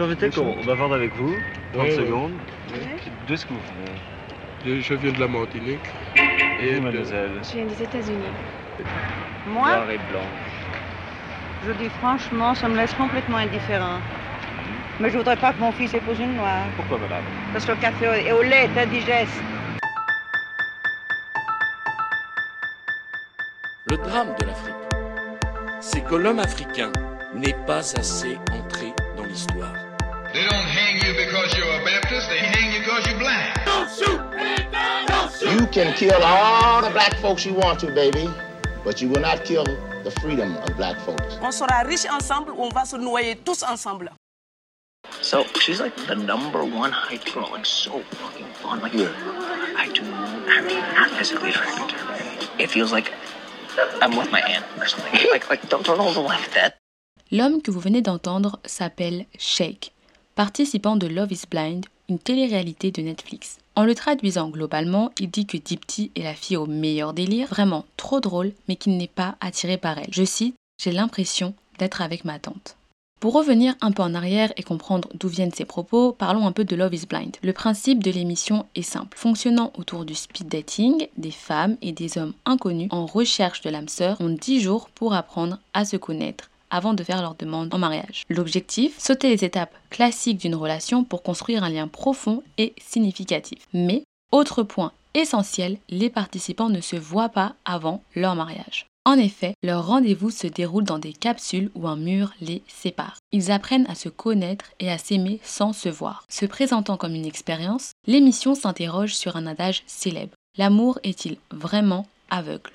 Permettez qu'on on bavarde avec vous, 30 Ouais, secondes. D'où est-ce que vous venez Je, je viens de la Martinique. Et vous, de- mademoiselle Je viens des États-Unis. Moi, Noir et blanc. je dis franchement, ça me laisse complètement indifférent. Mais je voudrais pas que mon fils épouse une noire. Pourquoi, madame? Parce que le café et au lait est indigeste. Le drame de l'Afrique, c'est que l'homme africain n'est pas assez You can kill all the black folks you want to, baby, but you will not kill the freedom of black folks. On sera riches ensemble ou on va se noyer tous ensemble. So she's like the number one hype girl, like so fucking fun. Like I do, I mean, not physically attracted to her. It feels like I'm with my aunt or something. Like, like don't don't hold like that. L'homme que vous venez d'entendre s'appelle Shake, participant de Love is Blind, une télé-réalité de Netflix. En le traduisant globalement, il dit que Dipti est la fille au meilleur délire, vraiment trop drôle, mais qu'il n'est pas attiré par elle. Je cite J'ai l'impression d'être avec ma tante. Pour revenir un peu en arrière et comprendre d'où viennent ces propos, parlons un peu de Love is Blind. Le principe de l'émission est simple. Fonctionnant autour du speed dating, des femmes et des hommes inconnus en recherche de l'âme sœur ont 10 jours pour apprendre à se connaître avant de faire leur demande en mariage. L'objectif, sauter les étapes classiques d'une relation pour construire un lien profond et significatif. Mais, autre point essentiel, les participants ne se voient pas avant leur mariage. En effet, leur rendez-vous se déroule dans des capsules où un mur les sépare. Ils apprennent à se connaître et à s'aimer sans se voir. Se présentant comme une expérience, l'émission s'interroge sur un adage célèbre. L'amour est-il vraiment aveugle?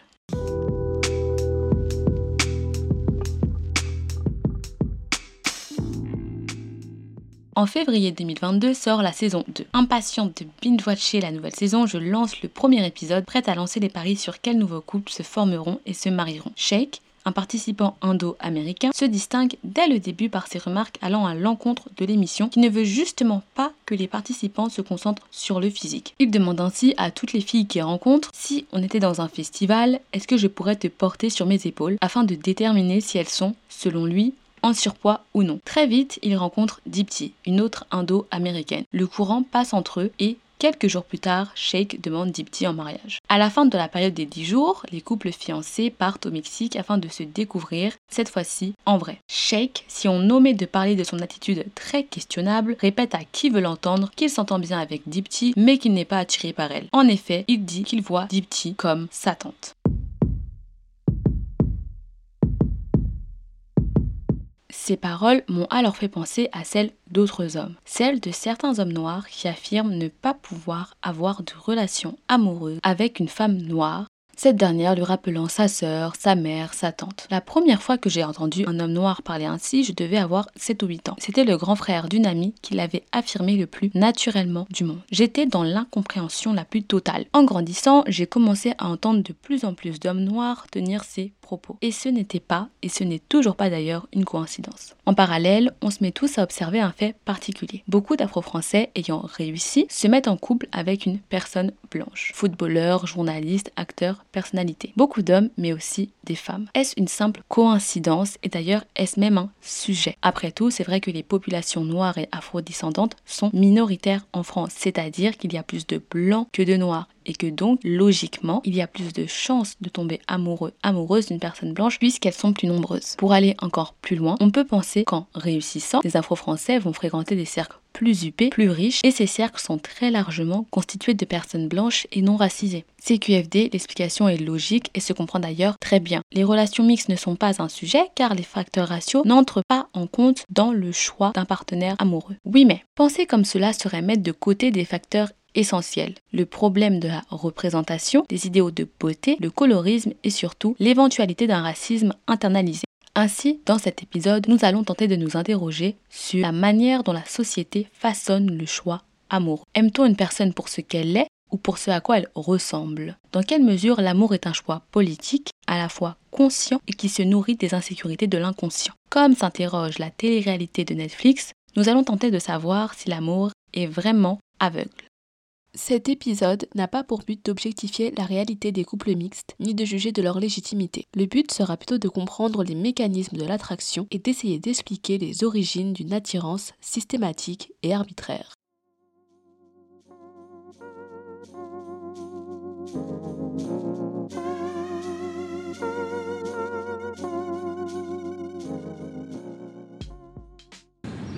En février 2022 sort la saison 2. Impatiente de binge-watcher la nouvelle saison, je lance le premier épisode, prête à lancer les paris sur quels nouveaux couples se formeront et se marieront. Shake, un participant indo-américain, se distingue dès le début par ses remarques allant à l'encontre de l'émission qui ne veut justement pas que les participants se concentrent sur le physique. Il demande ainsi à toutes les filles qu'il rencontre si on était dans un festival, est-ce que je pourrais te porter sur mes épaules afin de déterminer si elles sont, selon lui, en surpoids ou non. Très vite, il rencontre Dipti, une autre indo-américaine. Le courant passe entre eux et Quelques jours plus tard, Shake demande Dipti en mariage. À la fin de la période des 10 jours, les couples fiancés partent au Mexique afin de se découvrir, cette fois-ci en vrai. Shake, si on omet de parler de son attitude très questionnable, répète à qui veut l'entendre qu'il s'entend bien avec Dipti, mais qu'il n'est pas attiré par elle. En effet, il dit qu'il voit Dipti comme sa tante. Ces paroles m'ont alors fait penser à celles d'autres hommes, celles de certains hommes noirs qui affirment ne pas pouvoir avoir de relation amoureuse avec une femme noire, cette dernière lui rappelant sa sœur, sa mère, sa tante. La première fois que j'ai entendu un homme noir parler ainsi, je devais avoir 7 ou 8 ans. C'était le grand frère d'une amie qui l'avait affirmé le plus naturellement du monde. J'étais dans l'incompréhension la plus totale. En grandissant, j'ai commencé à entendre de plus en plus d'hommes noirs tenir ces propos. Et ce n'était pas, et ce n'est toujours pas d'ailleurs, une coïncidence. En parallèle, on se met tous à observer un fait particulier. Beaucoup d'Afro-Français ayant réussi se mettent en couple avec une personne blanche. Footballeurs, journalistes, acteurs, Beaucoup d'hommes, mais aussi des femmes. Est-ce une simple coïncidence? Et d'ailleurs, est-ce même un sujet? Après tout, c'est vrai que les populations noires et afrodescendantes sont minoritaires en France, c'est-à-dire qu'il y a plus de blancs que de noirs et que donc, logiquement, il y a plus de chances de tomber amoureux, amoureuse d'une personne blanche puisqu'elles sont plus nombreuses. Pour aller encore plus loin, on peut penser qu'en réussissant, les Afro-Français vont fréquenter des cercles plus huppés, plus riches, et ces cercles sont très largement constitués de personnes blanches et non racisées. CQFD, l'explication est logique et se comprend d'ailleurs très bien. Les relations mixtes ne sont pas un sujet car les facteurs raciaux n'entrent pas en compte dans le choix d'un partenaire amoureux. Oui mais, penser comme cela serait mettre de côté des facteurs essentiels. Le problème de la représentation, des idéaux de beauté, le colorisme et surtout l'éventualité d'un racisme internalisé. Ainsi, dans cet épisode, nous allons tenter de nous interroger sur la manière dont la société façonne le choix amoureux. Aime-t-on une personne pour ce qu'elle est ou pour ce à quoi elle ressemble? Dans quelle mesure l'amour est un choix politique, à la fois conscient et qui se nourrit des insécurités de l'inconscient? Comme s'interroge la télé-réalité de Netflix, nous allons tenter de savoir si l'amour est vraiment aveugle. Cet épisode n'a pas pour but d'objectifier la réalité des couples mixtes, ni de juger de leur légitimité. Le but sera plutôt de comprendre les mécanismes de l'attraction et d'essayer d'expliquer les origines d'une attirance systématique et arbitraire.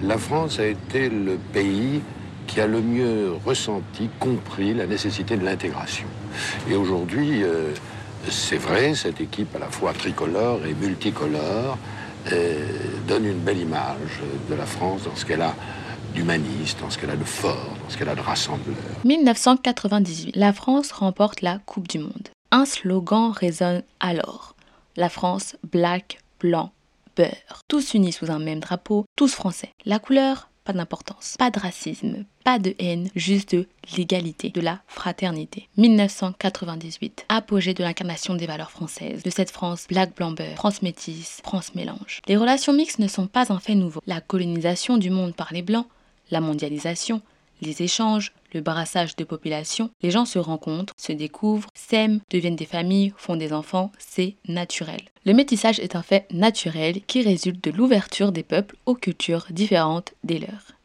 La France a été le pays qui a le mieux ressenti, compris la nécessité de l'intégration. Et aujourd'hui, euh, c'est vrai, cette équipe à la fois tricolore et multicolore euh, donne une belle image de la France dans ce qu'elle a d'humaniste, dans ce qu'elle a de fort, dans ce qu'elle a de rassembleur. 1998, la France remporte la Coupe du Monde. Un slogan résonne alors. La France, black, blanc, beurre. Tous unis sous un même drapeau, tous français. La couleur, pas d'importance. Pas de racisme, pas de haine, juste de l'égalité, de la fraternité. 1998, apogée de l'incarnation des valeurs françaises, de cette France black blanc beurre, France métisse, France mélange. Les relations mixtes ne sont pas un fait nouveau. La colonisation du monde par les blancs, la mondialisation, les échanges, le brassage de population, les gens se rencontrent, se découvrent, s'aiment, deviennent des familles, font des enfants, c'est naturel. Le métissage est un fait naturel qui résulte de l'ouverture des peuples aux cultures différentes des leurs.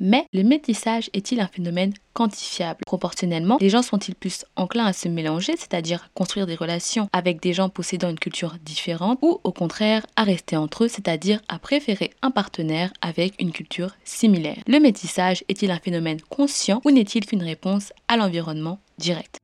Mais le métissage est-il un phénomène quantifiable? Proportionnellement, les gens sont-ils plus enclins à se mélanger, c'est-à-dire construire des relations avec des gens possédant une culture différente, ou au contraire à rester entre eux, c'est-à-dire à préférer un partenaire avec une culture similaire? Le métissage est-il un phénomène conscient ou n'est-il qu'une réponse à l'environnement direct?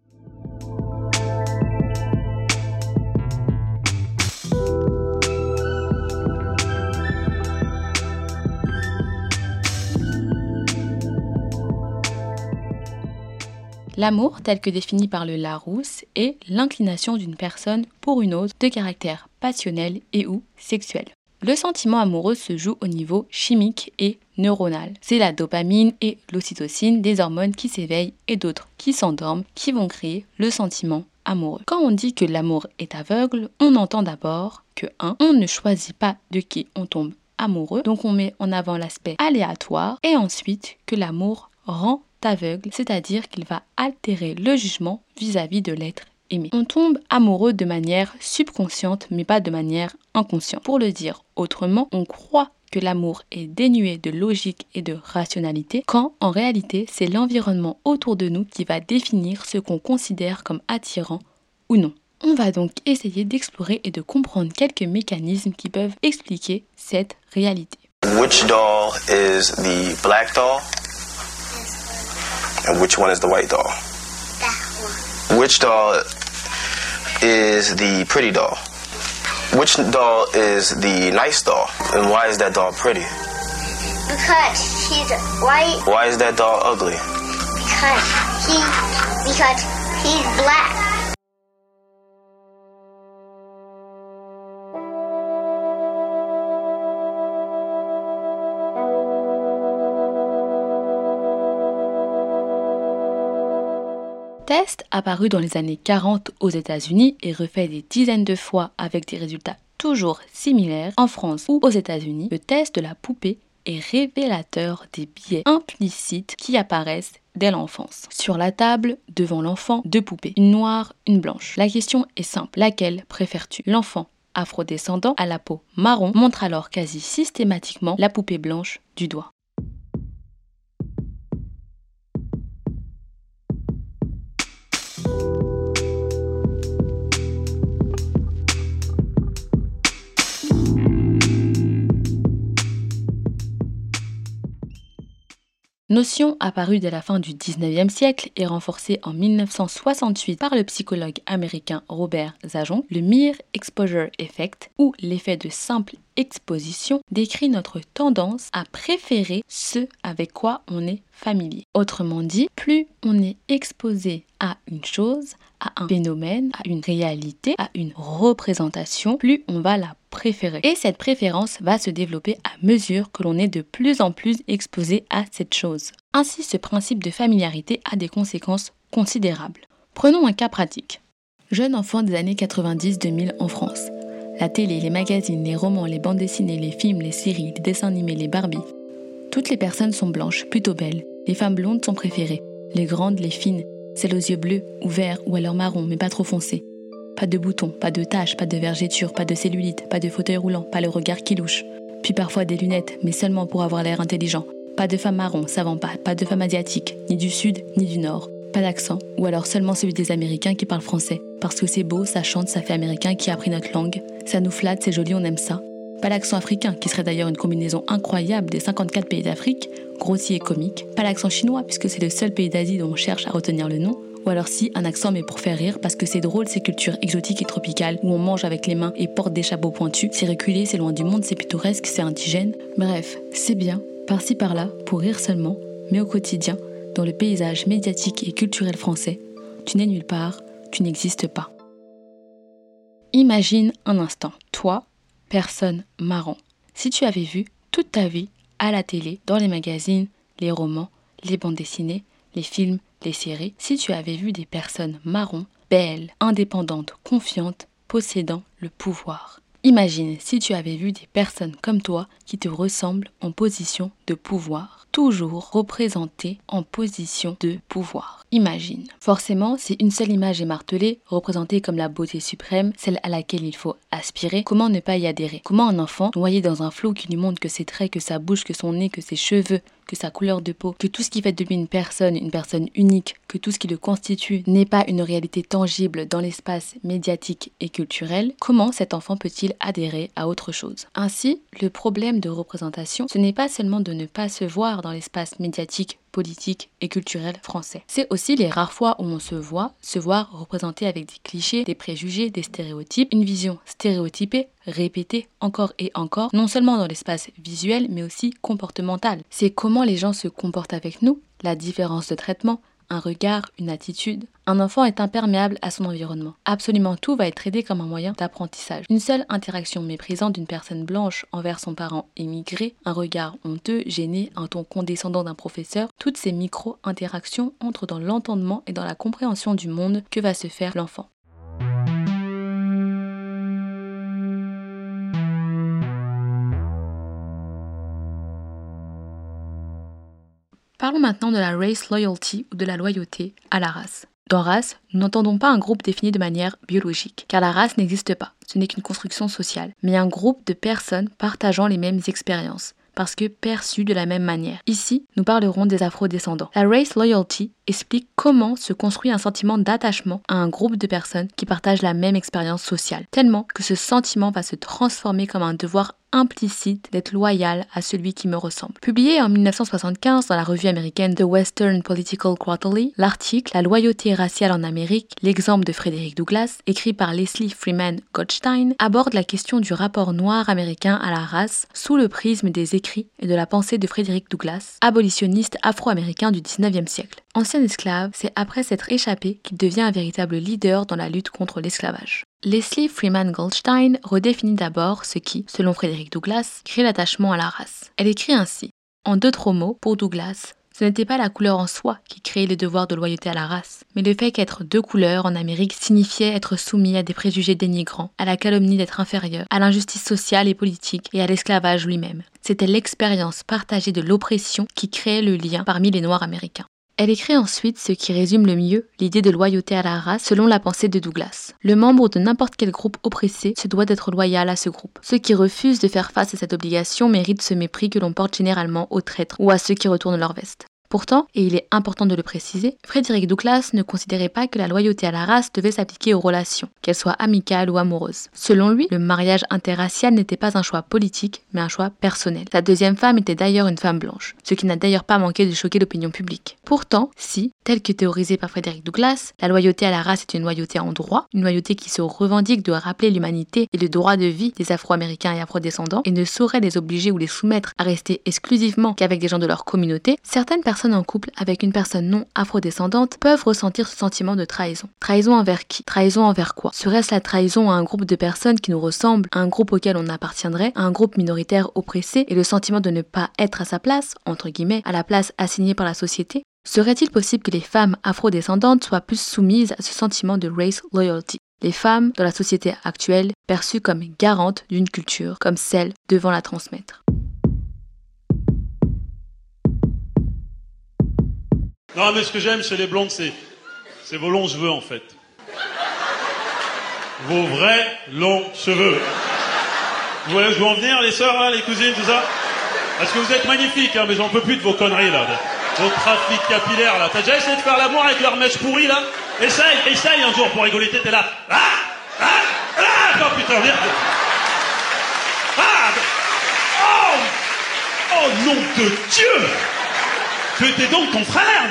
L'amour, tel que défini par le Larousse, est l'inclination d'une personne pour une autre de caractère passionnel et ou sexuel. Le sentiment amoureux se joue au niveau chimique et neuronal. C'est la dopamine et l'ocytocine, des hormones qui s'éveillent et d'autres qui s'endorment, qui vont créer le sentiment amoureux. Quand on dit que l'amour est aveugle, on entend d'abord que 1. On ne choisit pas de qui on tombe amoureux, donc on met en avant l'aspect aléatoire, et ensuite que l'amour rend aveugle, c'est-à-dire qu'il va altérer le jugement vis-à-vis de l'être aimé. On tombe amoureux de manière subconsciente mais pas de manière inconsciente. Pour le dire autrement, on croit que l'amour est dénué de logique et de rationalité, quand en réalité c'est l'environnement autour de nous qui va définir ce qu'on considère comme attirant ou non. On va donc essayer d'explorer et de comprendre quelques mécanismes qui peuvent expliquer cette réalité. Which doll is the black doll? And which one is the white doll? That one. Which doll is the pretty doll? Which doll is the nice doll? And why is that doll pretty? Because she's white. Why is that doll ugly? Because he because he's black. Test apparu dans les années 40 aux États-Unis et refait des dizaines de fois avec des résultats toujours similaires en France ou aux États-Unis, le test de la poupée est révélateur des biais implicites qui apparaissent dès l'enfance. Sur la table, devant l'enfant, deux poupées, une noire, une blanche. La question est simple, laquelle préfères-tu? L'enfant afrodescendant à la peau marron montre alors quasi systématiquement la poupée blanche du doigt. Notion apparue dès la fin du 19e siècle et renforcée en 1968 par le psychologue américain Robert Zajon, le Mere Exposure Effect, ou l'effet de simple exposition, décrit notre tendance à préférer ce avec quoi on est familier. Autrement dit, plus on est exposé à une chose, à un phénomène, à une réalité, à une représentation, plus on va la Et cette préférence va se développer à mesure que l'on est de plus en plus exposé à cette chose. Ainsi, ce principe de familiarité a des conséquences considérables. Prenons un cas pratique. Jeune enfant des années 90-2000 en France. La télé, les magazines, les romans, les bandes dessinées, les films, les séries, les dessins animés, les Barbie. Toutes les personnes sont blanches, plutôt belles. Les femmes blondes sont préférées. les grandes, les fines, celles aux yeux bleus ou verts ou alors marron mais pas trop foncés. Pas de boutons, pas de taches, pas de vergetures, pas de cellulite, pas de fauteuil roulant, pas le regard qui louche. Puis parfois des lunettes, mais seulement pour avoir l'air intelligent. Pas de femme marron, savant pas, pas de femme asiatique, ni du sud, ni du nord. Pas d'accent, ou alors seulement celui des Américains qui parlent français. Parce que c'est beau, ça chante, ça fait américain qui a appris notre langue. Ça nous flatte, c'est joli, on aime ça. Pas l'accent africain, qui serait d'ailleurs une combinaison incroyable des 54 pays d'Afrique, grossier et comique. Pas l'accent chinois, puisque c'est le seul pays d'Asie dont on cherche à retenir le nom. Ou alors si, un accent mais pour faire rire, parce que c'est drôle ces cultures exotiques et tropicales où on mange avec les mains et porte des chapeaux pointus. C'est reculé, c'est loin du monde, c'est pittoresque, c'est indigène. Bref, c'est bien, par-ci par-là, pour rire seulement, mais au quotidien, dans le paysage médiatique et culturel français, tu n'es nulle part, tu n'existes pas. Imagine un instant, toi, personne marron, si tu avais vu toute ta vie à la télé, dans les magazines, les romans, les bandes dessinées, les films, les séries, si tu avais vu des personnes marron, belles, indépendantes, confiantes, possédant le pouvoir. Imagine si tu avais vu des personnes comme toi qui te ressemblent en position de pouvoir, toujours représentées en position de pouvoir. Imagine. Forcément, si une seule image est martelée, représentée comme la beauté suprême, celle à laquelle il faut aspirer, comment ne pas y adhérer? Comment un enfant, noyé dans un flot qui lui montre que ses traits, que sa bouche, que son nez, que ses cheveux, que sa couleur de peau, que tout ce qui fait de lui une personne, une personne unique, que tout ce qui le constitue n'est pas une réalité tangible dans l'espace médiatique et culturel, comment cet enfant peut-il adhérer à autre chose? Ainsi, le problème de représentation, ce n'est pas seulement de ne pas se voir dans l'espace médiatique politique et culturel français. C'est aussi les rares fois où on se voit, se voir représenté avec des clichés, des préjugés, des stéréotypes, une vision stéréotypée, répétée encore et encore, non seulement dans l'espace visuel, mais aussi comportemental. C'est comment les gens se comportent avec nous, la différence de traitement, un regard, une attitude. Un enfant est imperméable à son environnement. Absolument tout va être aidé comme un moyen d'apprentissage. Une seule interaction méprisante d'une personne blanche envers son parent émigré, un regard honteux, gêné, un ton condescendant d'un professeur, toutes ces micro-interactions entrent dans l'entendement et dans la compréhension du monde que va se faire l'enfant. Parlons maintenant de la race loyalty ou de la loyauté à la race. Dans race, nous n'entendons pas un groupe défini de manière biologique, car la race n'existe pas, ce n'est qu'une construction sociale, mais un groupe de personnes partageant les mêmes expériences, parce que perçues de la même manière. Ici, nous parlerons des afro-descendants. La race loyalty explique comment se construit un sentiment d'attachement à un groupe de personnes qui partagent la même expérience sociale, tellement que ce sentiment va se transformer comme un devoir implicite d'être loyal à celui qui me ressemble. Publié en 1975 dans la revue américaine The Western Political Quarterly, l'article La loyauté raciale en Amérique, l'exemple de Frédéric Douglass, écrit par Leslie Freeman Goldstein, aborde la question du rapport noir américain à la race sous le prisme des écrits et de la pensée de Frédéric Douglass, abolitionniste afro-américain du 19e siècle. Ancien esclave, c'est après s'être échappé qu'il devient un véritable leader dans la lutte contre l'esclavage. Leslie Freeman Goldstein redéfinit d'abord ce qui, selon Frédéric Douglass, crée l'attachement à la race. Elle écrit ainsi En d'autres mots, pour Douglass, ce n'était pas la couleur en soi qui créait le devoir de loyauté à la race, mais le fait qu'être deux couleurs en Amérique signifiait être soumis à des préjugés dénigrants, à la calomnie d'être inférieur, à l'injustice sociale et politique et à l'esclavage lui-même. C'était l'expérience partagée de l'oppression qui créait le lien parmi les Noirs américains. Elle écrit ensuite ce qui résume le mieux l'idée de loyauté à la race selon la pensée de Douglas. Le membre de n'importe quel groupe oppressé se doit d'être loyal à ce groupe. Ceux qui refusent de faire face à cette obligation méritent ce mépris que l'on porte généralement aux traîtres ou à ceux qui retournent leur veste. Pourtant, et il est important de le préciser, Frédéric Douglas ne considérait pas que la loyauté à la race devait s'appliquer aux relations, qu'elles soient amicales ou amoureuses. Selon lui, le mariage interracial n'était pas un choix politique, mais un choix personnel. Sa deuxième femme était d'ailleurs une femme blanche, ce qui n'a d'ailleurs pas manqué de choquer l'opinion publique. Pourtant, si, tel que théorisé par Frédéric Douglas, la loyauté à la race est une loyauté en droit, une loyauté qui se revendique de rappeler l'humanité et le droit de vie des Afro-Américains et Afro-descendants, et ne saurait les obliger ou les soumettre à rester exclusivement qu'avec des gens de leur communauté, certaines en couple avec une personne non afrodescendante peuvent ressentir ce sentiment de trahison. Trahison envers qui? Trahison envers quoi? Serait-ce la trahison à un groupe de personnes qui nous ressemblent, à un groupe auquel on appartiendrait, à un groupe minoritaire oppressé et le sentiment de ne pas être à sa place, entre guillemets, à la place assignée par la société? Serait-il possible que les femmes afrodescendantes soient plus soumises à ce sentiment de race loyalty? Les femmes, dans la société actuelle, perçues comme garantes d'une culture, comme celle devant la transmettre. Non, mais ce que j'aime chez les blondes, c'est, c'est vos longs cheveux, en fait. Vos vrais longs cheveux. Vous voyez où je veux en venir, les sœurs, là, les cousines, tout ça? Parce que vous êtes magnifiques, hein, mais j'en peux plus de vos conneries, là. Vos trafics capillaires, là. T'as déjà essayé de faire l'amour avec leur mèche pourrie, là? Essaye, essaye un jour pour rigoler, t'es là. Ah Ah Ah Oh putain, merde Ah Oh Oh nom de Dieu Donc ton frère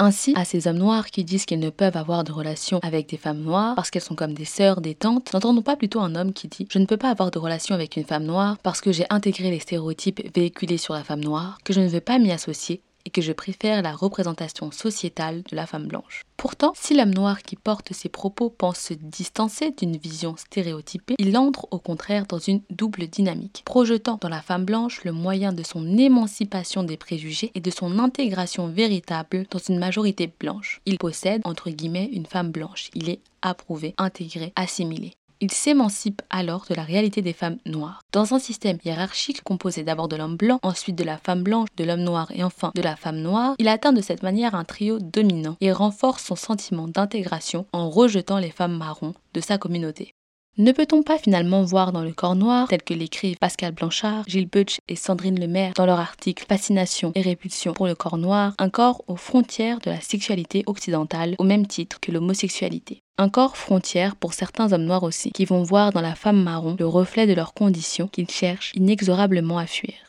ainsi à ces hommes noirs qui disent qu'ils ne peuvent avoir de relation avec des femmes noires parce qu'elles sont comme des sœurs, des tantes, n'entendons pas plutôt un homme qui dit je ne peux pas avoir de relation avec une femme noire parce que j'ai intégré les stéréotypes véhiculés sur la femme noire, que je ne veux pas m'y associer et que je préfère la représentation sociétale de la femme blanche. Pourtant, si l'homme noir qui porte ces propos pense se distancer d'une vision stéréotypée, il entre au contraire dans une double dynamique, projetant dans la femme blanche le moyen de son émancipation des préjugés et de son intégration véritable dans une majorité blanche. Il possède, entre guillemets, une femme blanche. Il est approuvé, intégré, assimilé. Il s'émancipe alors de la réalité des femmes noires. Dans un système hiérarchique composé d'abord de l'homme blanc, ensuite de la femme blanche, de l'homme noir et enfin de la femme noire, il atteint de cette manière un trio dominant et renforce son sentiment d'intégration en rejetant les femmes marrons de sa communauté. Ne peut-on pas finalement voir dans le corps noir, tel que l'écrivent Pascal Blanchard, Gilles Butch et Sandrine Lemaire dans leur article Fascination et répulsion pour le corps noir, un corps aux frontières de la sexualité occidentale au même titre que l'homosexualité? Un corps frontière pour certains hommes noirs aussi, qui vont voir dans la femme marron le reflet de leurs conditions qu'ils cherchent inexorablement à fuir.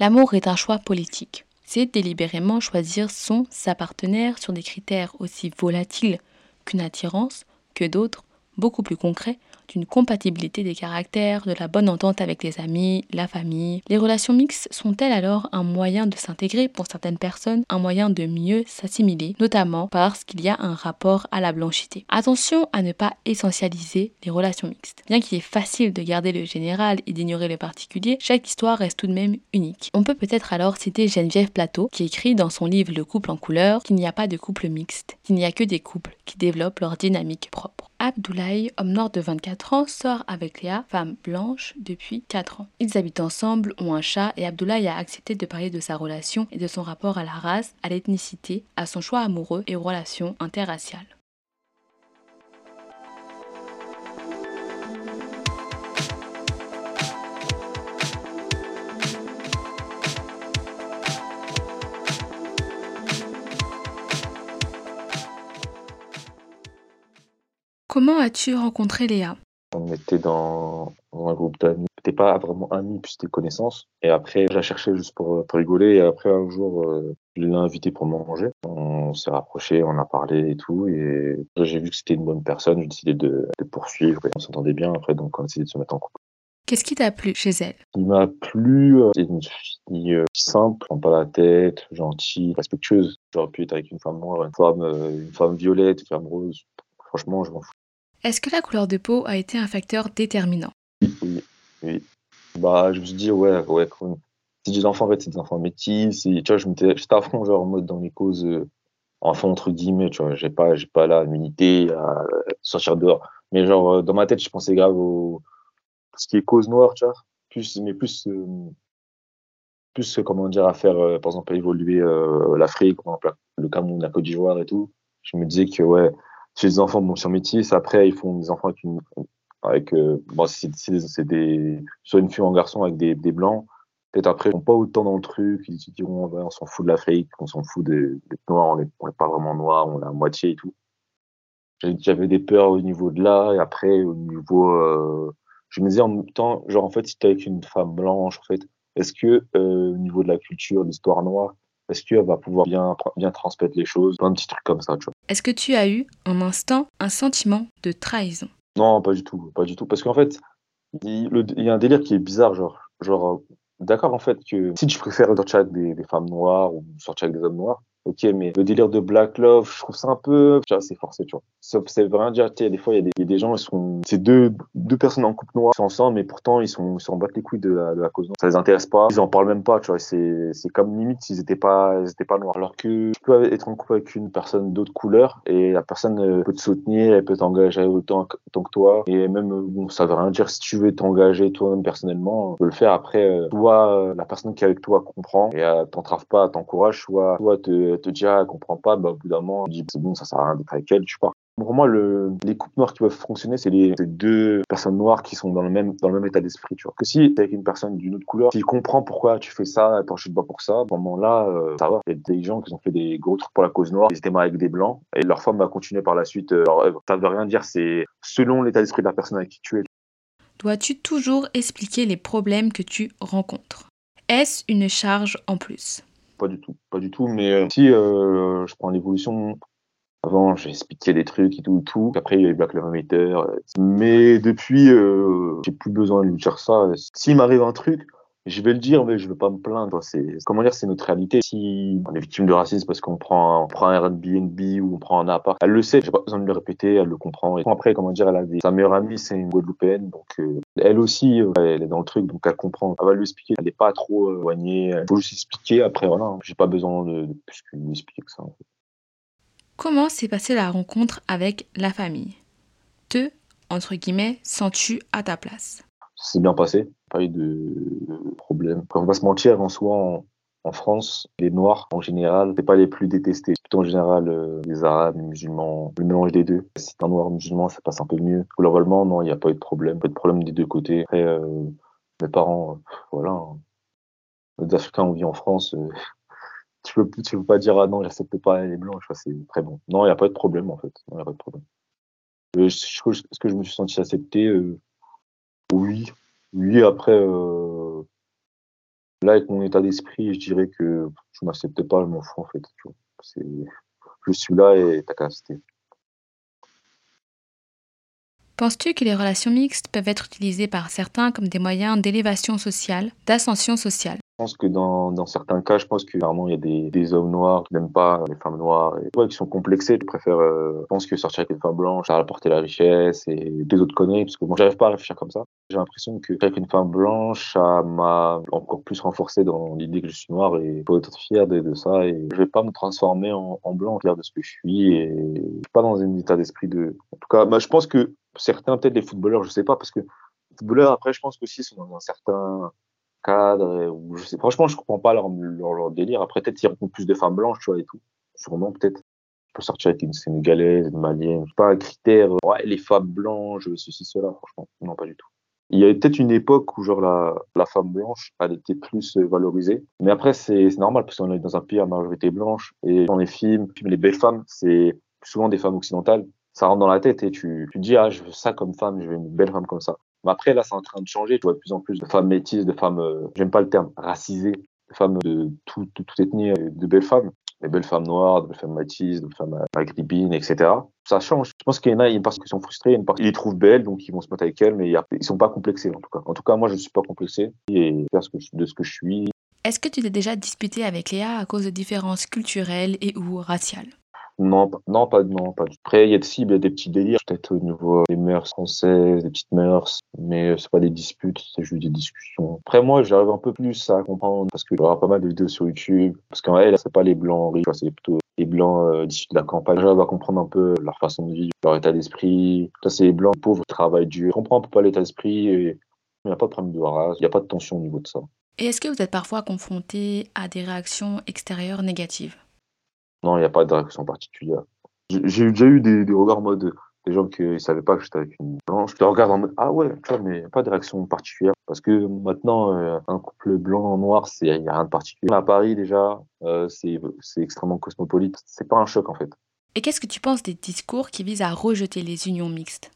L'amour est un choix politique. C'est délibérément choisir son, sa partenaire sur des critères aussi volatiles qu'une attirance, que d'autres, beaucoup plus concrets, d'une compatibilité des caractères, de la bonne entente avec les amis, la famille. Les relations mixtes sont-elles alors un moyen de s'intégrer pour certaines personnes, un moyen de mieux s'assimiler, notamment parce qu'il y a un rapport à la blanchité? Attention à ne pas essentialiser les relations mixtes. Bien qu'il est facile de garder le général et d'ignorer le particulier, chaque histoire reste tout de même unique. On peut peut-être alors citer Geneviève Plateau, qui écrit dans son livre Le couple en couleur qu'il n'y a pas de couple mixte, qu'il n'y a que des couples qui développent leur dynamique propre. Abdoulaye, homme noir de 24 ans, sort avec Léa, femme blanche, depuis 4 ans. Ils habitent ensemble, ont un chat et Abdoulaye a accepté de parler de sa relation et de son rapport à la race, à l'ethnicité, à son choix amoureux et aux relations interraciales. Comment as-tu rencontré Léa? On était dans, un groupe d'amis. C'était pas vraiment amis, puis c'était connaissances. Et après, je la cherchais juste pour, rigoler. Et après, un jour, euh, je l'ai invité pour manger. On s'est rapproché, on a parlé et tout. Et j'ai vu que c'était une bonne personne. J'ai décidé de, poursuivre. Et on s'entendait bien après, donc on a décidé de se mettre en couple. Qu'est-ce qui t'a plu chez elle? Qui m'a plu, euh, c'est une fille euh, simple, prend pas la tête, gentille, respectueuse. J'aurais pu être avec une femme noire, une femme, une femme violette, une femme rose. Franchement, je m'en fous. Est-ce que la couleur de peau a été un facteur déterminant? Oui, oui. Bah, je me suis dit, ouais, ouais, c'est des enfants, en fait, c'est des enfants métis. Tu vois, j'étais à genre, en mode dans les causes, euh, enfants, entre guillemets, tu vois, j'ai pas, j'ai pas l'unité à sortir dehors. Mais genre, euh, dans ma tête, je pensais grave au, ce qui est cause noire, tu vois. Plus, mais plus, euh, plus, comment dire, à faire, par exemple, évoluer l'Afrique, le Cameroun, la Côte d'Ivoire et tout. Je me disais que, ouais, chez les enfants bon, sur métis, après ils font des enfants avec une avec euh, bon c'est des soit une fille ou un garçon avec des, des blancs. Peut-être après ils n'ont pas autant dans le truc ils se diront on s'en fout de l'Afrique on s'en fout des, des noirs on n'est pas vraiment noir on est à moitié et tout. J'avais des peurs au niveau de là et après au niveau euh, je me disais en même temps genre en fait si tu avec une femme blanche en fait est-ce que euh, au niveau de la culture l'histoire noire est-ce qu'elle va pouvoir bien, bien transmettre les choses? Un petit truc comme ça, tu vois. Est-ce que tu as eu, en instant, un sentiment de trahison? Non, pas du tout. Pas du tout. Parce qu'en fait, il, y a un délire qui est bizarre, genre, genre d'accord, en fait, que si tu préfères sortir avec des, femmes noires ou sortir avec des hommes noirs, Ok, mais le délire de Black Love, je trouve ça un peu, tu vois, c'est forcé, tu vois. Ça veut rien dire, tu sais, des fois, il y, a des- gens, ils sont, c'est deux, deux personnes en couple noir, ils sont ensemble, mais pourtant, ils sont, ils s'en battent les couilles de la, de la cause noire. Ça les intéresse pas, ils en parlent même pas, tu vois. C'est, c'est comme limite s'ils étaient pas, ils étaient pas noirs. Alors que tu peux être en couple avec une personne d'autre couleur et la personne euh, peut te soutenir, elle peut t'engager autant, que- toi. Et même, euh, bon, ça veut rien dire si tu veux t'engager toi-même personnellement, tu peux le faire. Après, euh, soit la personne qui est avec toi comprend et t'entrave pas, t'encourage, soit, soit te, te dit, ah, elle comprend pas, bah, au bout d'un moment, tu dis, c'est bon, ça sert à rien d'être avec elle, tu pars. Pour moi, le, les couples noirs qui peuvent fonctionner, c'est les, deux personnes noires qui sont dans le même, dans le même état d'esprit, tu vois. Que si t'es avec une personne d'une autre couleur, qui comprend pourquoi tu fais ça, t'en chutes pas pour ça, à ce moment-là, euh, ça va. Il y a des gens qui ont fait des gros pour la cause noire, ils étaient mariés avec des blancs, et leur femme va continuer par la suite euh, leur œuvre. Ça veut rien dire, c'est selon l'état d'esprit de la personne avec qui tu es. Dois-tu toujours expliquer les problèmes que tu rencontres? Est-ce une charge en plus? Pas du tout, pas du tout. Mais euh, si euh, je prends l'évolution, avant j'ai des trucs et tout, tout. Après il y a eu Black Lives Matter. euh, Mais depuis, j'ai plus besoin de lui dire ça. S'il m'arrive un truc, je vais le dire, mais je vais pas me plaindre. C'est comment dire, c'est notre réalité. Si on est victime de racisme parce qu'on prend, on prend un Airbnb ou on prend un appart, elle le sait. J'ai pas besoin de le répéter, elle le comprend. Et après, comment dire, elle a des, sa meilleure amie, c'est une Guadeloupéenne, donc euh, elle aussi, euh, elle est dans le truc, donc elle comprend. Elle va lui expliquer. Elle est pas trop euh, éloignée. Il faut juste expliquer. Après, voilà, hein. j'ai pas besoin de, de plus que lui expliquer que ça. en fait. Comment s'est passée la rencontre avec la famille? Te, entre guillemets, sens-tu à ta place? Ça s'est bien passé, pas eu de problème. On va se mentir, en soi, en, France, les Noirs, en général, c'est pas les plus détestés. Plutôt en général euh, les Arabes, les musulmans, le mélange des deux. Si t'es un Noir musulman, ça passe un peu mieux. Globalement, non, il n'y a pas eu de problème. Pas de problème des deux côtés. Après, euh, mes parents, euh, voilà. hein. Les Africains, on vit en France. tu peux, tu peux pas dire, ah non, j'accepte pas les Blancs, c'est très bon. Non, il n'y a pas de problème, en fait. Il n'y a pas de problème. Est-ce que je me suis senti accepté Oui. Oui, après, euh, là, avec mon état d'esprit, je dirais que je m'acceptais pas, je m'en fous, en fait. tu Je suis là et t'as qu'à accepter. Penses-tu que les relations mixtes peuvent être utilisées par certains comme des moyens d'élévation sociale, d'ascension sociale? Pense que dans, certains cas, je pense que vraiment il y a des, hommes noirs qui n'aiment pas les femmes noires et qui sont complexés. Je préfère, euh, je pense que sortir avec une femme blanche, ça va apporter la richesse et des autres conneries parce que moi, j'arrive pas à réfléchir comme ça. J'ai l'impression que avec une femme blanche, ça m'a encore plus renforcé dans l'idée que je suis noir et faut être fier de, ça et je vais pas me transformer en, en blanc, fier de ce que je suis et je suis pas dans un état d'esprit de. En tout cas, bah, je pense que certains, peut-être les footballeurs, je sais pas parce que les footballeurs après, je pense qu'aussi sont dans un certain ou je sais, franchement, je comprends pas leur, délire. Après, peut-être ils rencontrent plus de femmes blanches, tu vois, et tout. Sûrement, peut-être. Je peux sortir avec une Sénégalaise, une Malienne. Pas un critère, ouais, les femmes blanches, ceci, cela, franchement. Non, pas du tout. Il y a peut-être une époque où, genre, la, femme blanche, elle était plus euh, valorisée. Mais après, c'est normal, parce qu'on est dans un pays à majorité blanche. Et dans les films, les belles femmes, c'est souvent des femmes occidentales. Ça rentre dans la tête et tu, tu dis, ah, je veux ça comme femme, je veux une belle femme comme ça. Mais après, là, c'est en train de changer. Tu vois de plus en plus de femmes métisses, de femmes, euh, j'aime pas le terme, racisées, de femmes de tout, tout, toute ethnie, euh, de belles femmes. Des belles femmes noires, de belles femmes métisses, de femmes euh, maghrébines, etc. Ça change. Je pense qu'il y en a, il une qui sont frustrés, une ils les trouvent belles, donc ils vont se mettre avec elles, mais ils sont pas complexés, en tout cas. En tout cas, moi, je suis pas complexé et ce que, je- de ce que je suis. Est-ce que tu t'es déjà disputé avec Léa à cause de différences culturelles et ou raciales? Non, non, pas, non, pas du tout. Après, il y a des cibles, des petits délires, peut-être au niveau des mœurs françaises, des petites mœurs, mais euh, c'est pas des disputes, c'est juste des discussions. Après, moi, j'arrive un peu plus à comprendre, parce qu'il y aura pas mal de vidéos sur YouTube, parce qu'en elle, c'est pas les blancs riches, c'est plutôt les blancs euh, de la campagne. J'arrive à comprendre un peu leur façon de vivre, leur état d'esprit. Ça, c'est les blancs pauvres, travaillent dur. Je comprends un peu pas l'état d'esprit et il n'y a pas de problème de race, il n'y a pas de tension au niveau de ça. Et est-ce que vous êtes parfois confronté à des réactions extérieures négatives? Non, il n'y a pas de réaction particulière. J'ai déjà eu des, des regards en mode des gens qui ne savaient pas que j'étais avec une blanche. Je te regarde en mode ah ouais, tu vois, mais pas de réaction particulière. Parce que maintenant, euh, un couple blanc-noir, il n'y a rien de particulier. À Paris, déjà, euh, c'est extrêmement cosmopolite. C'est pas un choc en fait. Et qu'est-ce que tu penses des discours qui visent à rejeter les unions mixtes?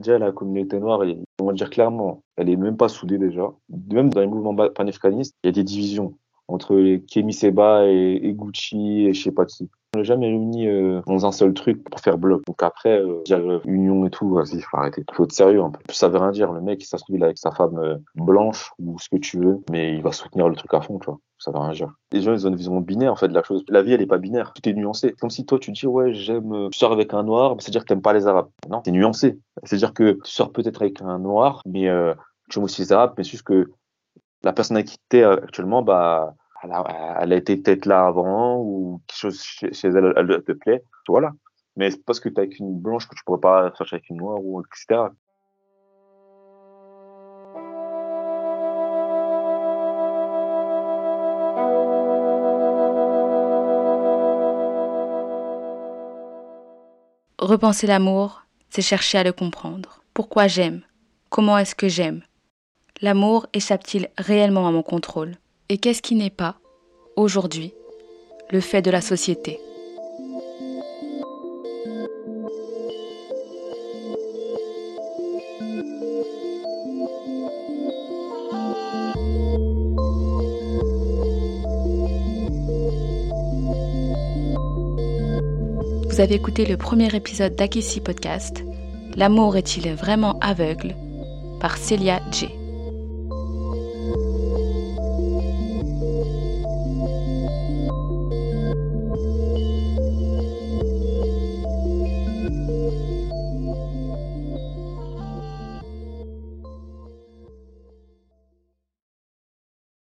Déjà, la communauté noire, on va dire clairement, elle est même pas soudée déjà. Même dans les mouvements panafricanistes, il y a des divisions entre Kemi Seba et, et Gucci et je sais pas qui. On l'a jamais réuni euh, dans un seul truc pour faire bloc. Donc après, euh, dire euh, union et tout, vas-y, faut arrêter. Faut être sérieux un peu. Ça veut rien dire. Le mec, ça se il avec sa femme euh, blanche ou ce que tu veux, mais il va soutenir le truc à fond, tu vois. Ça veut rien dire. Les gens, ils ont une vision binaire, en fait, de la chose. La vie, elle est pas binaire. Tout est nuancé. Comme si toi, tu dis, ouais, j'aime, euh, tu sors avec un noir, c'est-à-dire que t'aimes pas les arabes. Non, c'est nuancé. C'est-à-dire que tu sors peut-être avec un noir, mais euh, tu aimes aussi les arabes, mais c'est juste que la personne avec qui t'es euh, actuellement, bah, elle a, été peut-être là avant ou quelque chose chez, elle, elle, te plaît. Voilà. Mais c'est parce que t'es avec une blanche que tu pourrais pas sortir avec une noire ou etc. Repenser l'amour, c'est chercher à le comprendre. Pourquoi j'aime? Comment est-ce que j'aime? L'amour échappe-t-il réellement à mon contrôle? Et qu'est-ce qui n'est pas, aujourd'hui, le fait de la société? Vous avez écouté le premier épisode d'Akissi Podcast. L'amour est-il vraiment aveugle? par Celia J.